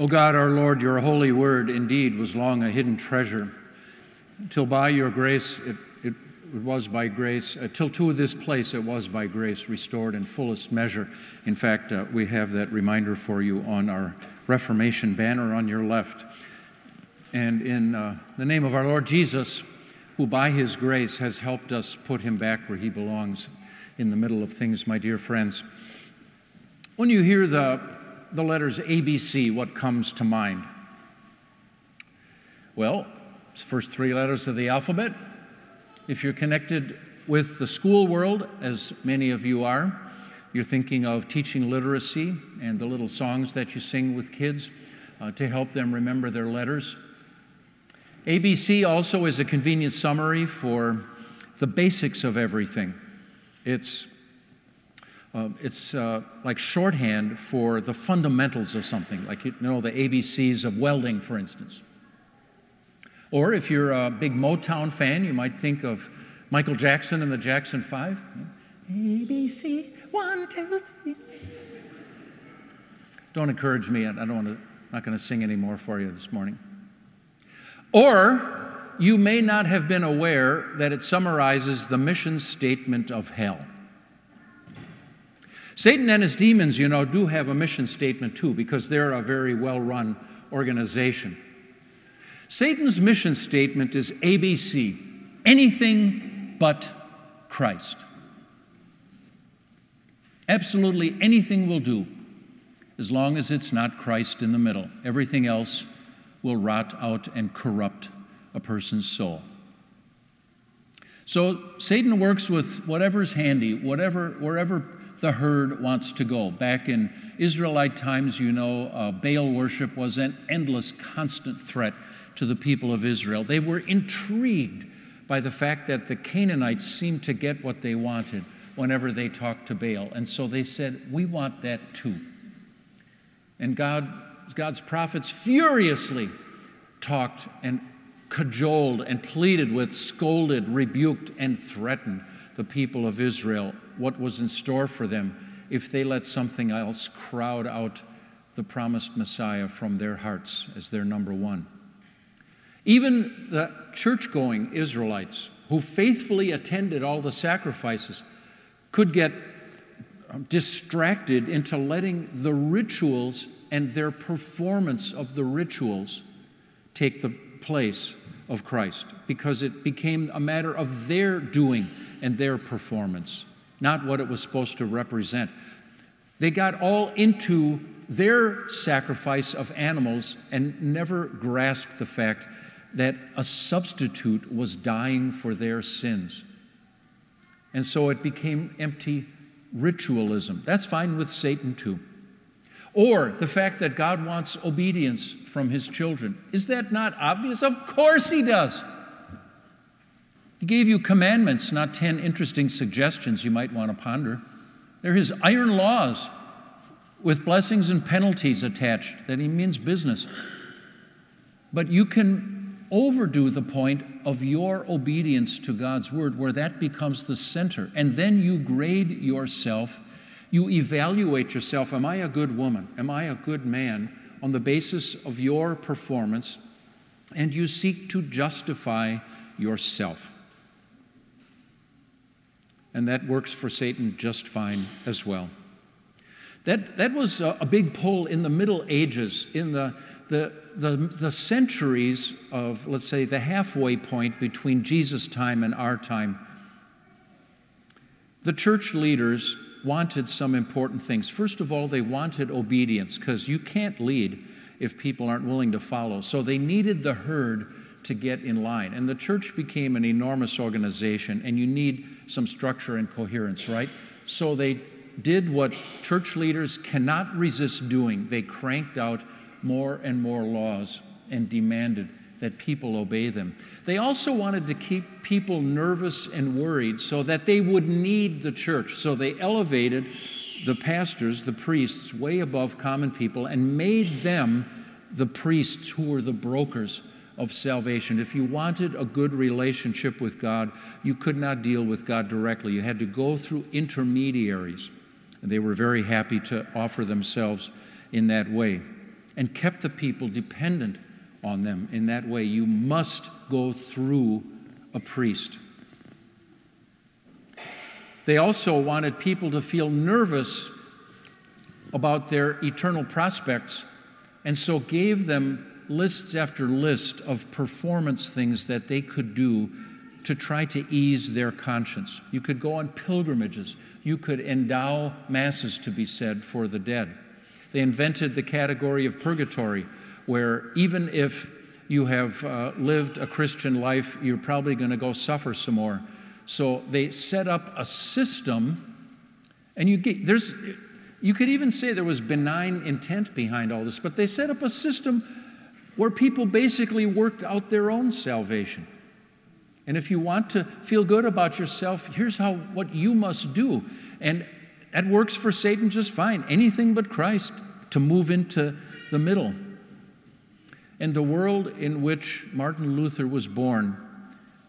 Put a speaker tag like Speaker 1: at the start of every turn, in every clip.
Speaker 1: O God, our Lord, your holy word indeed was long a hidden treasure, till by your grace it, it, was by grace, uh, till to this place it was by grace restored in fullest measure. In fact, uh, we have that reminder for you on our Reformation banner on your left. And in uh, the name of our Lord Jesus, who by his grace has helped us put him back where he belongs in the middle of things, my dear friends. When you hear the the letters ABC, what comes to mind? Well, it's first three letters of the alphabet. If you're connected with the school world, as many of you are, you're thinking of teaching literacy and the little songs that you sing with kids uh, to help them remember their letters. ABC also is a convenient summary for the basics of everything. It's uh, it's uh, like shorthand for the fundamentals of something, like you know the ABCs of welding, for instance. Or if you're a big Motown fan, you might think of Michael Jackson and the Jackson Five. ABC, one, two, three. Don't encourage me. I don't want to, I'm not going to sing any more for you this morning. Or you may not have been aware that it summarizes the mission statement of hell. Satan and his demons, you know, do have a mission statement too, because they're a very well run organization. Satan's mission statement is ABC anything but Christ. Absolutely anything will do as long as it's not Christ in the middle. Everything else will rot out and corrupt a person's soul. So Satan works with whatever's handy, whatever, wherever the herd wants to go. Back in Israelite times, you know, uh, Baal worship was an endless, constant threat to the people of Israel. They were intrigued by the fact that the Canaanites seemed to get what they wanted whenever they talked to Baal. And so they said, We want that too. And God, God's prophets furiously talked and cajoled and pleaded with, scolded, rebuked, and threatened the people of Israel what was in store for them if they let something else crowd out the promised Messiah from their hearts as their number one. Even the church going Israelites who faithfully attended all the sacrifices could get um, distracted into letting the rituals and their performance of the rituals take the place of Christ because it became a matter of their doing and their performance, not what it was supposed to represent. They got all into their sacrifice of animals and never grasped the fact that a substitute was dying for their sins. And so it became empty ritualism. That's fine with Satan too. Or the fact that God wants obedience from his children. Is that not obvious? Of course he does. He gave you commandments, not 10 interesting suggestions you might want to ponder. They're his iron laws with blessings and penalties attached that he means business. But you can overdo the point of your obedience to God's word where that becomes the center. And then you grade yourself, you evaluate yourself Am I a good woman? Am I a good man? on the basis of your performance, and you seek to justify yourself. And that works for Satan just fine as well. That, that was a, a big pull in the Middle Ages, in the, the, the, the centuries of, let's say, the halfway point between Jesus' time and our time. The church leaders wanted some important things. First of all, they wanted obedience because you can't lead if people aren't willing to follow. So they needed the herd to get in line. And the church became an enormous organization, and you need some structure and coherence, right? So they did what church leaders cannot resist doing. They cranked out more and more laws and demanded that people obey them. They also wanted to keep people nervous and worried so that they would need the church. So they elevated the pastors, the priests, way above common people and made them the priests who were the brokers of salvation. If you wanted a good relationship with God, you could not deal with God directly. You had to go through intermediaries. And they were very happy to offer themselves in that way. and kept the people dependent on them in that way. You must go through a priest. They also wanted people to feel nervous about their eternal prospects, and so gave them lists after list of performance things that they could do to try to ease their conscience. You could go on pilgrimages, you could endow masses to be said for the dead. They invented the category of purgatory, where even if you have uh, lived a Christian life, you're probably going to go suffer some more. So they set up a system, and you get, there's, you could even say there was benign intent behind all this, but they set up a system where people basically worked out their own salvation. And if you want to feel good about yourself, here's how what you must do. And that works for Satan just fine. Anything but Christ to move into the middle. And the world in which Martin Luther was born,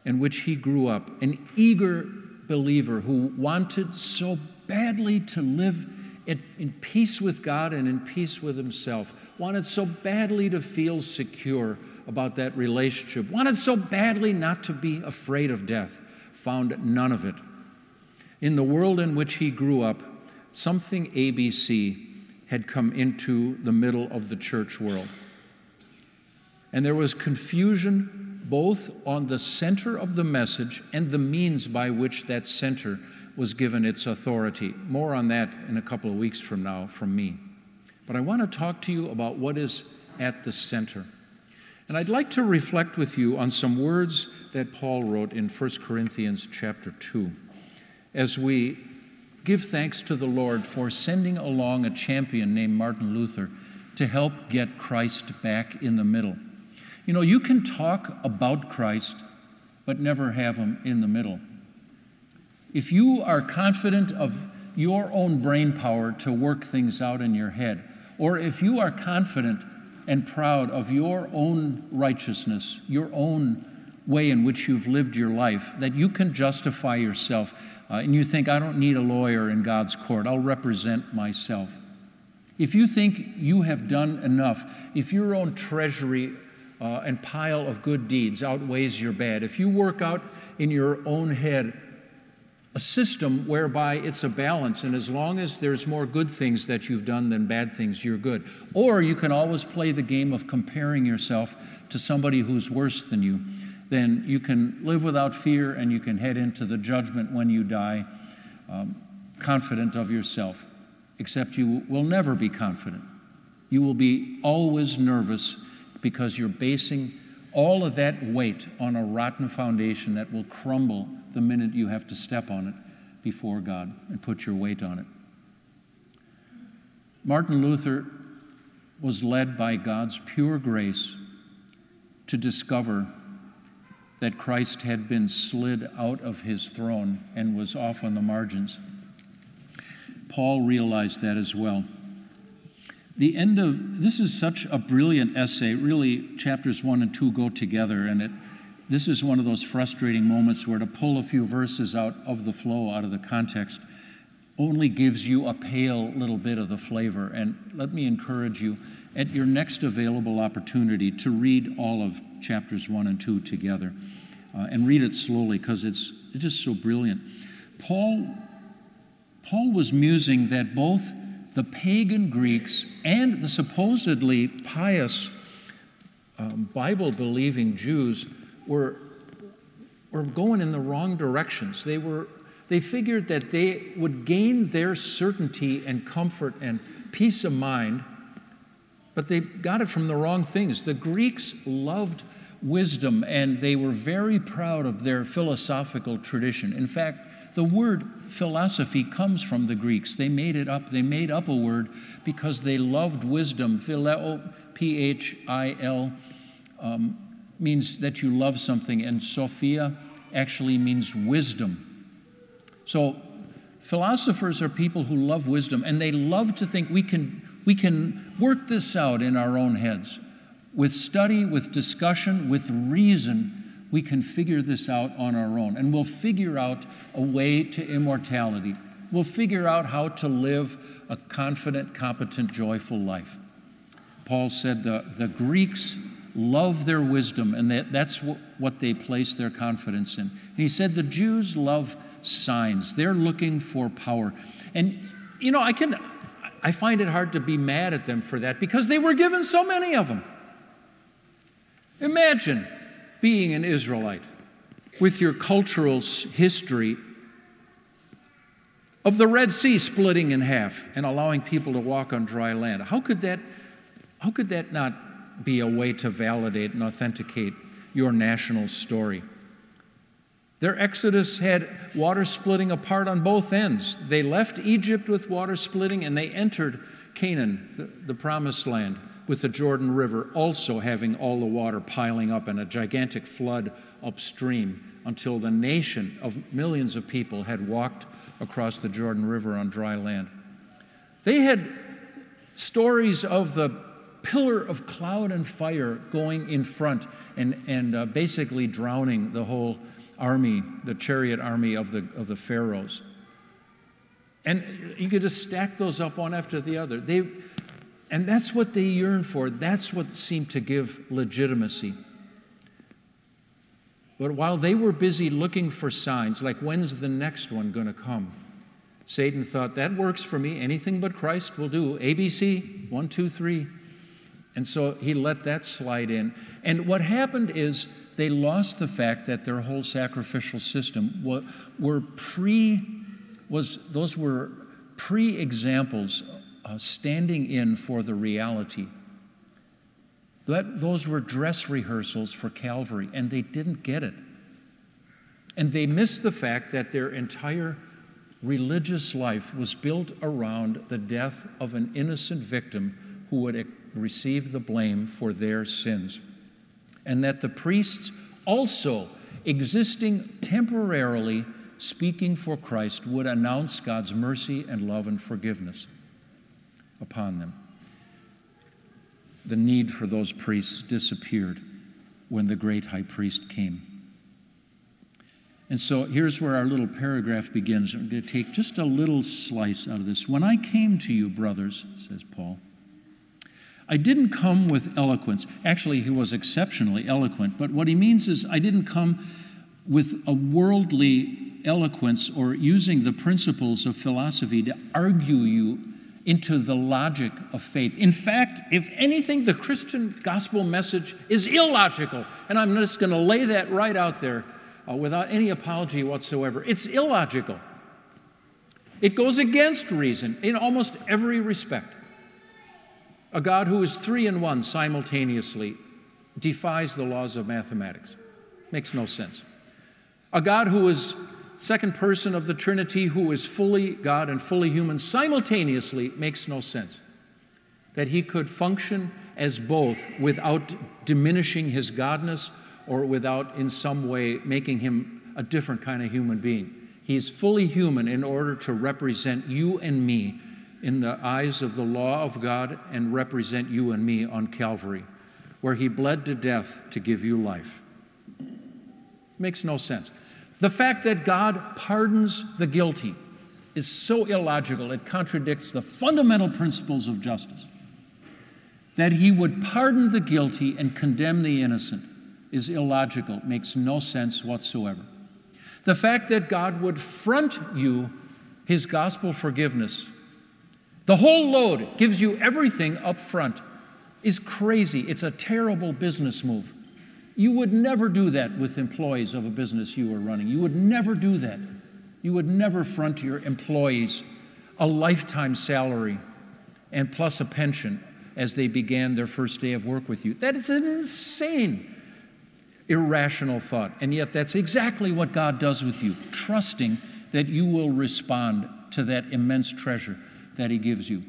Speaker 1: in which he grew up, an eager believer who wanted so badly to live in peace with God and in peace with himself, wanted so badly to feel secure about that relationship, wanted so badly not to be afraid of death, found none of it. In the world in which he grew up, something ABC had come into the middle of the church world. And there was confusion both on the center of the message and the means by which that center was given its authority. More on that in a couple of weeks from now from me. But I want to talk to you about what is at the center. And I'd like to reflect with you on some words that Paul wrote in 1 Corinthians chapter 2 as we give thanks to the Lord for sending along a champion named Martin Luther to help get Christ back in the middle. You know, you can talk about Christ, but never have him in the middle. If you are confident of your own brain power to work things out in your head, or if you are confident and proud of your own righteousness, your own way in which you've lived your life, that you can justify yourself, uh, and you think, I don't need a lawyer in God's court, I'll represent myself. If you think you have done enough, if your own treasury uh, and pile of good deeds outweighs your bad, if you work out in your own head a system whereby it's a balance, and as long as there's more good things that you've done than bad things, you're good. Or you can always play the game of comparing yourself to somebody who's worse than you. Then you can live without fear and you can head into the judgment when you die, um, confident of yourself. Except you will never be confident. You will be always nervous because you're basing all of that weight on a rotten foundation that will crumble the minute you have to step on it before God and put your weight on it. Martin Luther was led by God's pure grace to discover that Christ had been slid out of his throne and was off on the margins. Paul realized that as well. The end of this is such a brilliant essay. Really, chapters one and two go together, and it this is one of those frustrating moments where to pull a few verses out of the flow, out of the context, only gives you a pale little bit of the flavor. And let me encourage you at your next available opportunity to read all of chapters one and two together uh, and read it slowly because it's, it's just so brilliant. Paul, Paul was musing that both the pagan Greeks and the supposedly pious um, Bible believing Jews were, were going in the wrong directions. They, were, they figured that they would gain their certainty and comfort and peace of mind, but they got it from the wrong things. The Greeks loved wisdom and they were very proud of their philosophical tradition. In fact, the word philosophy comes from the Greeks. They made it up. They made up a word because they loved wisdom. Phileo, P H I L. Um, means that you love something, and Sophia actually means wisdom. So, philosophers are people who love wisdom, and they love to think we can, we can work this out in our own heads. With study, with discussion, with reason, we can figure this out on our own. And we'll figure out a way to immortality. We'll figure out how to live a confident, competent, joyful life. Paul said the, the Greeks love their wisdom, and that, that's what, what they place their confidence in. And he said the Jews love signs, they're looking for power. And, you know, I can. I find it hard to be mad at them for that because they were given so many of them. Imagine being an Israelite with your cultural history of the Red Sea splitting in half and allowing people to walk on dry land. How could that, how could that not be a way to validate and authenticate your national story? Their exodus had water splitting apart on both ends. They left Egypt with water splitting and they entered Canaan, the, the promised land, with the Jordan River also having all the water piling up and a gigantic flood upstream until the nation of millions of people had walked across the Jordan River on dry land. They had stories of the pillar of cloud and fire going in front and, and uh, basically drowning the whole army, the chariot army of the, of the pharaohs. And you could just stack those up one after the other. They, and that's what they yearned for. That's what seemed to give legitimacy. But while they were busy looking for signs, like when's the next one going to come? Satan thought, that works for me. Anything but Christ will do. ABC, one, two, three. And so he let that slide in. And what happened is they lost the fact that their whole sacrificial system were, were pre, was, those were pre examples uh, standing in for the reality that, those were dress rehearsals for Calvary, and they didn't get it. And they missed the fact that their entire religious life was built around the death of an innocent victim who would receive the blame for their sins. And that the priests also, existing temporarily, speaking for Christ, would announce God's mercy and love and forgiveness upon them the need for those priests disappeared when the great high priest came. And so here's where our little paragraph begins. I'm going to take just a little slice out of this. When I came to you, brothers, says Paul, I didn't come with eloquence. Actually, he was exceptionally eloquent, but what he means is I didn't come with a worldly eloquence or using the principles of philosophy to argue you into the logic of faith. In fact, if anything, the Christian gospel message is illogical. And I'm just going to lay that right out there uh, without any apology whatsoever. It's illogical. It goes against reason in almost every respect. A God who is three in one simultaneously defies the laws of mathematics. Makes no sense. A God who is second person of the Trinity who is fully God and fully human simultaneously makes no sense. That he could function as both without diminishing his godness or without in some way making him a different kind of human being. He's fully human in order to represent you and me in the eyes of the law of God and represent you and me on Calvary, where he bled to death to give you life. Makes no sense. The fact that God pardons the guilty is so illogical, it contradicts the fundamental principles of justice. That he would pardon the guilty and condemn the innocent is illogical, makes no sense whatsoever. The fact that God would front you his gospel forgiveness, the whole load gives you everything up front, is crazy. It's a terrible business move. You would never do that with employees of a business you were running. You would never do that. You would never front your employees a lifetime salary and plus a pension as they began their first day of work with you. That is an insane, irrational thought. And yet, that's exactly what God does with you, trusting that you will respond to that immense treasure that He gives you.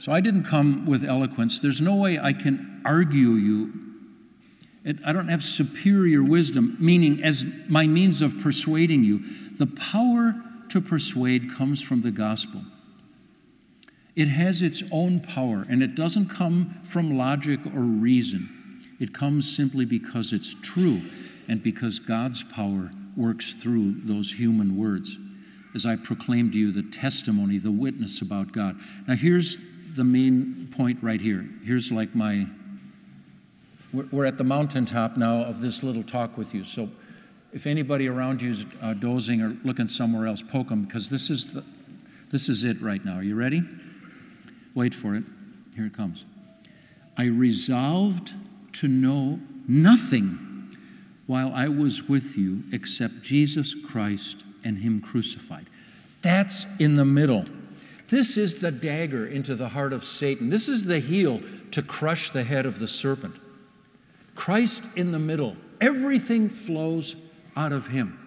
Speaker 1: So I didn't come with eloquence. There's no way I can argue you. It, I don't have superior wisdom, meaning as my means of persuading you. The power to persuade comes from the gospel. It has its own power, and it doesn't come from logic or reason. It comes simply because it's true and because God's power works through those human words. As I proclaim to you the testimony, the witness about God. Now, here's the main point right here. Here's like my, we're at the mountaintop now of this little talk with you. So if anybody around you is uh, dozing or looking somewhere else, poke them because this is, the, this is it right now. Are you ready? Wait for it. Here it comes. I resolved to know nothing while I was with you except Jesus Christ and Him crucified. That's in the middle. This is the dagger into the heart of Satan. This is the heel to crush the head of the serpent. Christ in the middle. Everything flows out of Him.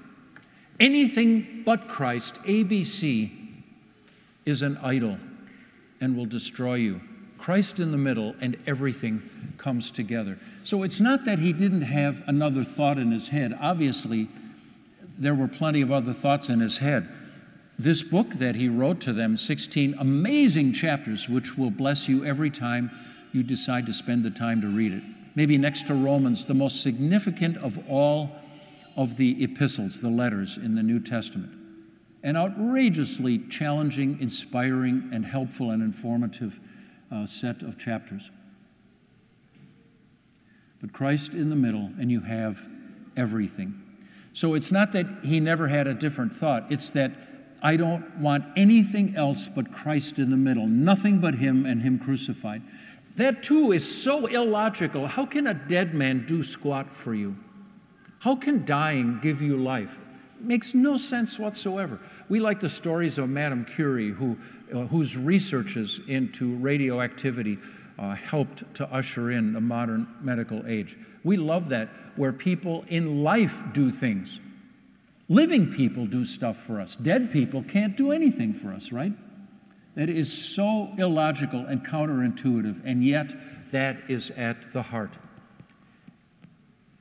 Speaker 1: Anything but Christ, ABC, is an idol and will destroy you. Christ in the middle, and everything comes together. So it's not that he didn't have another thought in his head. Obviously, there were plenty of other thoughts in his head. This book that he wrote to them, 16 amazing chapters, which will bless you every time you decide to spend the time to read it. Maybe next to Romans, the most significant of all of the epistles, the letters in the New Testament. An outrageously challenging, inspiring, and helpful and informative uh, set of chapters. But Christ in the middle, and you have everything. So it's not that he never had a different thought, it's that I don't want anything else but Christ in the middle, nothing but him and him crucified. That too is so illogical. How can a dead man do squat for you? How can dying give you life? It makes no sense whatsoever. We like the stories of Madame Curie, who, uh, whose researches into radioactivity uh, helped to usher in a modern medical age. We love that, where people in life do things. Living people do stuff for us. Dead people can't do anything for us, right? That is so illogical and counterintuitive, and yet that is at the heart.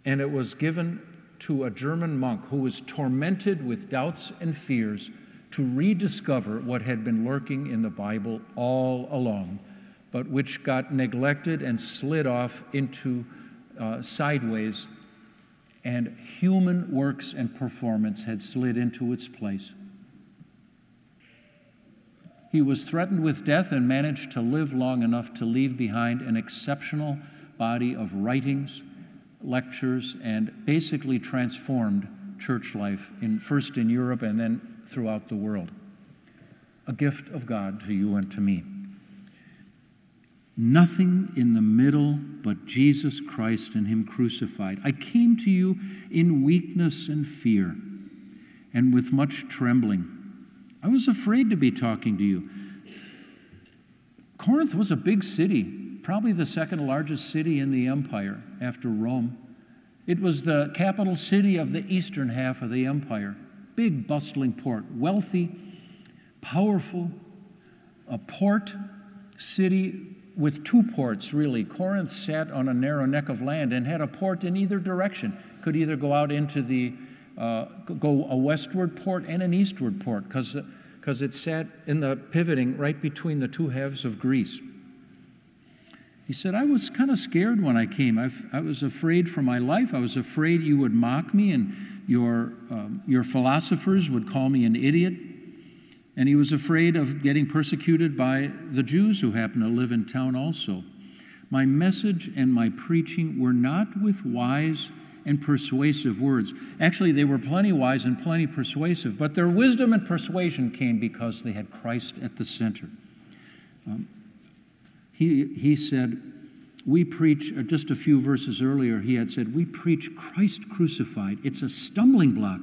Speaker 1: And it was given to a German monk who was tormented with doubts and fears to rediscover what had been lurking in the Bible all along, but which got neglected and slid off into uh, sideways, and human works and performance had slid into its place. He was threatened with death and managed to live long enough to leave behind an exceptional body of writings, lectures, and basically transformed church life, in, first in Europe and then throughout the world. A gift of God to you and to me. Nothing in the middle but Jesus Christ and Him crucified. I came to you in weakness and fear and with much trembling. I was afraid to be talking to you. Corinth was a big city, probably the second largest city in the empire after Rome. It was the capital city of the eastern half of the empire. Big, bustling port, wealthy, powerful, a port city with two ports, really. Corinth sat on a narrow neck of land and had a port in either direction. Could either go out into the, uh, go a westward port and an eastward port, because it sat in the pivoting right between the two halves of Greece. He said, I was kind of scared when I came. I, I was afraid for my life. I was afraid you would mock me and your, um, your philosophers would call me an idiot and he was afraid of getting persecuted by the Jews who happened to live in town also. My message and my preaching were not with wise and persuasive words. Actually, they were plenty wise and plenty persuasive, but their wisdom and persuasion came because they had Christ at the center. Um, he, he said, We preach, uh, just a few verses earlier, he had said, We preach Christ crucified. It's a stumbling block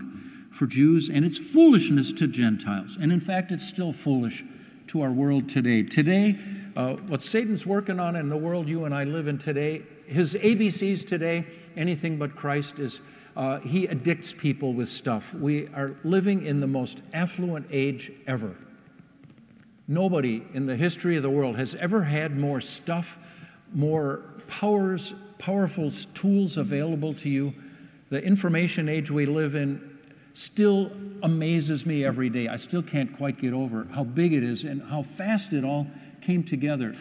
Speaker 1: for Jews, and it's foolishness to Gentiles. And in fact, it's still foolish to our world today. Today, uh, what Satan's working on in the world you and I live in today, his ABCs today, anything but Christ, is uh, he addicts people with stuff. We are living in the most affluent age ever. Nobody in the history of the world has ever had more stuff, more powers, powerful tools available to you. The information age we live in still amazes me every day. I still can't quite get over how big it is and how fast it all came together.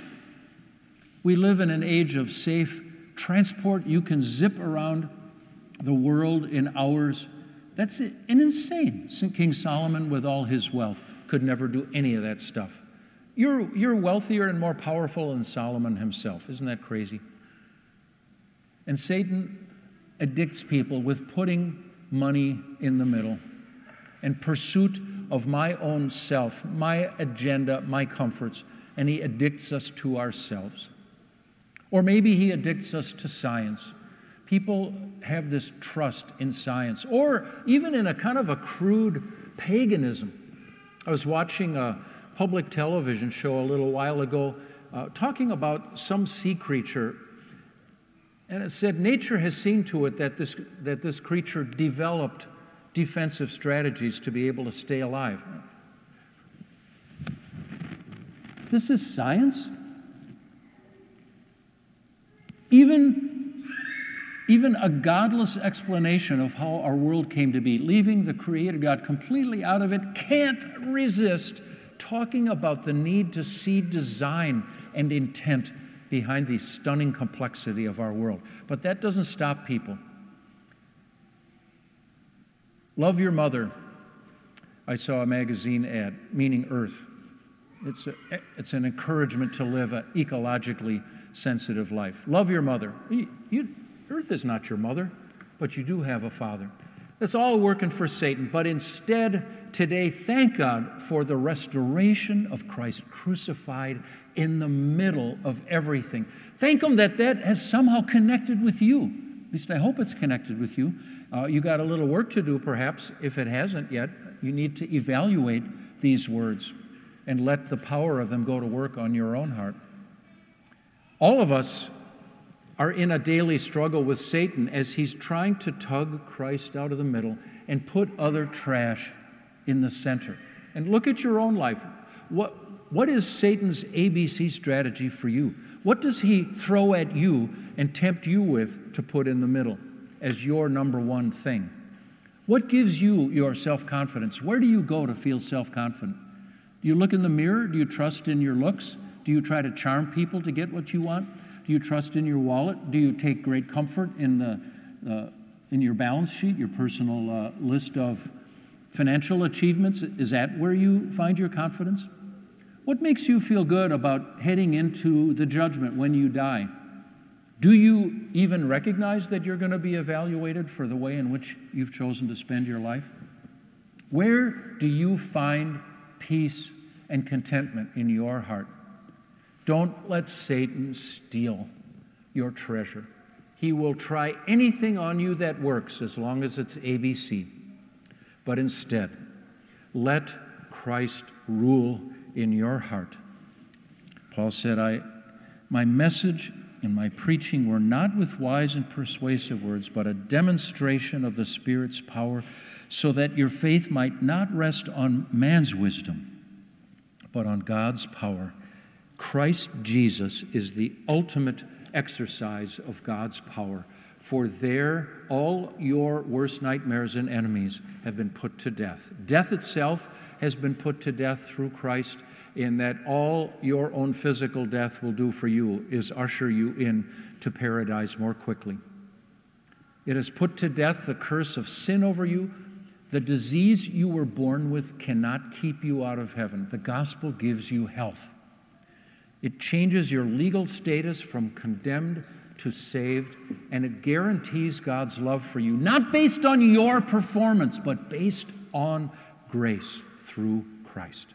Speaker 1: We live in an age of safe transport. You can zip around the world in hours That's an insane. King Solomon, with all his wealth, could never do any of that stuff. You're, you're wealthier and more powerful than Solomon himself. Isn't that crazy? And Satan addicts people with putting money in the middle and pursuit of my own self, my agenda, my comforts, and he addicts us to ourselves. Or maybe he addicts us to science. People have this trust in science, or even in a kind of a crude paganism. I was watching a public television show a little while ago uh, talking about some sea creature and it said nature has seen to it that this, that this creature developed defensive strategies to be able to stay alive. This is science? Even, even a godless explanation of how our world came to be, leaving the Creator God completely out of it, can't resist talking about the need to see design and intent behind the stunning complexity of our world. But that doesn't stop people. Love your mother. I saw a magazine ad, meaning Earth. It's, a, it's an encouragement to live an ecologically sensitive life. Love your mother. You, you, Earth is not your mother, but you do have a father. That's all working for Satan. But instead, today, thank God for the restoration of Christ crucified in the middle of everything. Thank Him that that has somehow connected with you. At least I hope it's connected with you. Uh, you got a little work to do, perhaps, if it hasn't yet. You need to evaluate these words and let the power of them go to work on your own heart. All of us are in a daily struggle with Satan as he's trying to tug Christ out of the middle and put other trash in the center. And look at your own life. What, what is Satan's ABC strategy for you? What does he throw at you and tempt you with to put in the middle as your number one thing? What gives you your self confidence? Where do you go to feel self confident? Do you look in the mirror? Do you trust in your looks? Do you try to charm people to get what you want? Do you trust in your wallet? Do you take great comfort in, the, uh, in your balance sheet, your personal uh, list of financial achievements? Is that where you find your confidence? What makes you feel good about heading into the judgment when you die? Do you even recognize that you're going to be evaluated for the way in which you've chosen to spend your life? Where do you find peace and contentment in your heart? Don't let Satan steal your treasure. He will try anything on you that works as long as it's ABC. But instead, let Christ rule in your heart. Paul said, I, My message and my preaching were not with wise and persuasive words, but a demonstration of the Spirit's power, so that your faith might not rest on man's wisdom, but on God's power. Christ Jesus is the ultimate exercise of God's power. For there, all your worst nightmares and enemies have been put to death. Death itself has been put to death through Christ, in that all your own physical death will do for you is usher you in to paradise more quickly. It has put to death the curse of sin over you. The disease you were born with cannot keep you out of heaven. The gospel gives you health. It changes your legal status from condemned to saved, and it guarantees God's love for you, not based on your performance, but based on grace through Christ.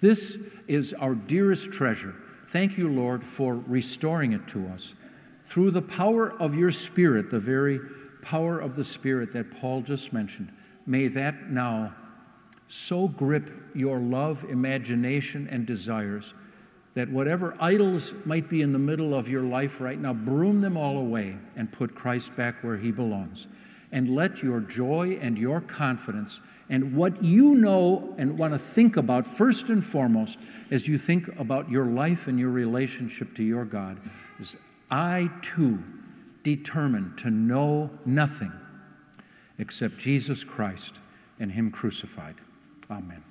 Speaker 1: This is our dearest treasure. Thank you, Lord, for restoring it to us. Through the power of your Spirit, the very power of the Spirit that Paul just mentioned, may that now so grip your love, imagination, and desires that whatever idols might be in the middle of your life right now, broom them all away and put Christ back where he belongs. And let your joy and your confidence and what you know and want to think about first and foremost as you think about your life and your relationship to your God is I too determined to know nothing except Jesus Christ and Him crucified. Amen.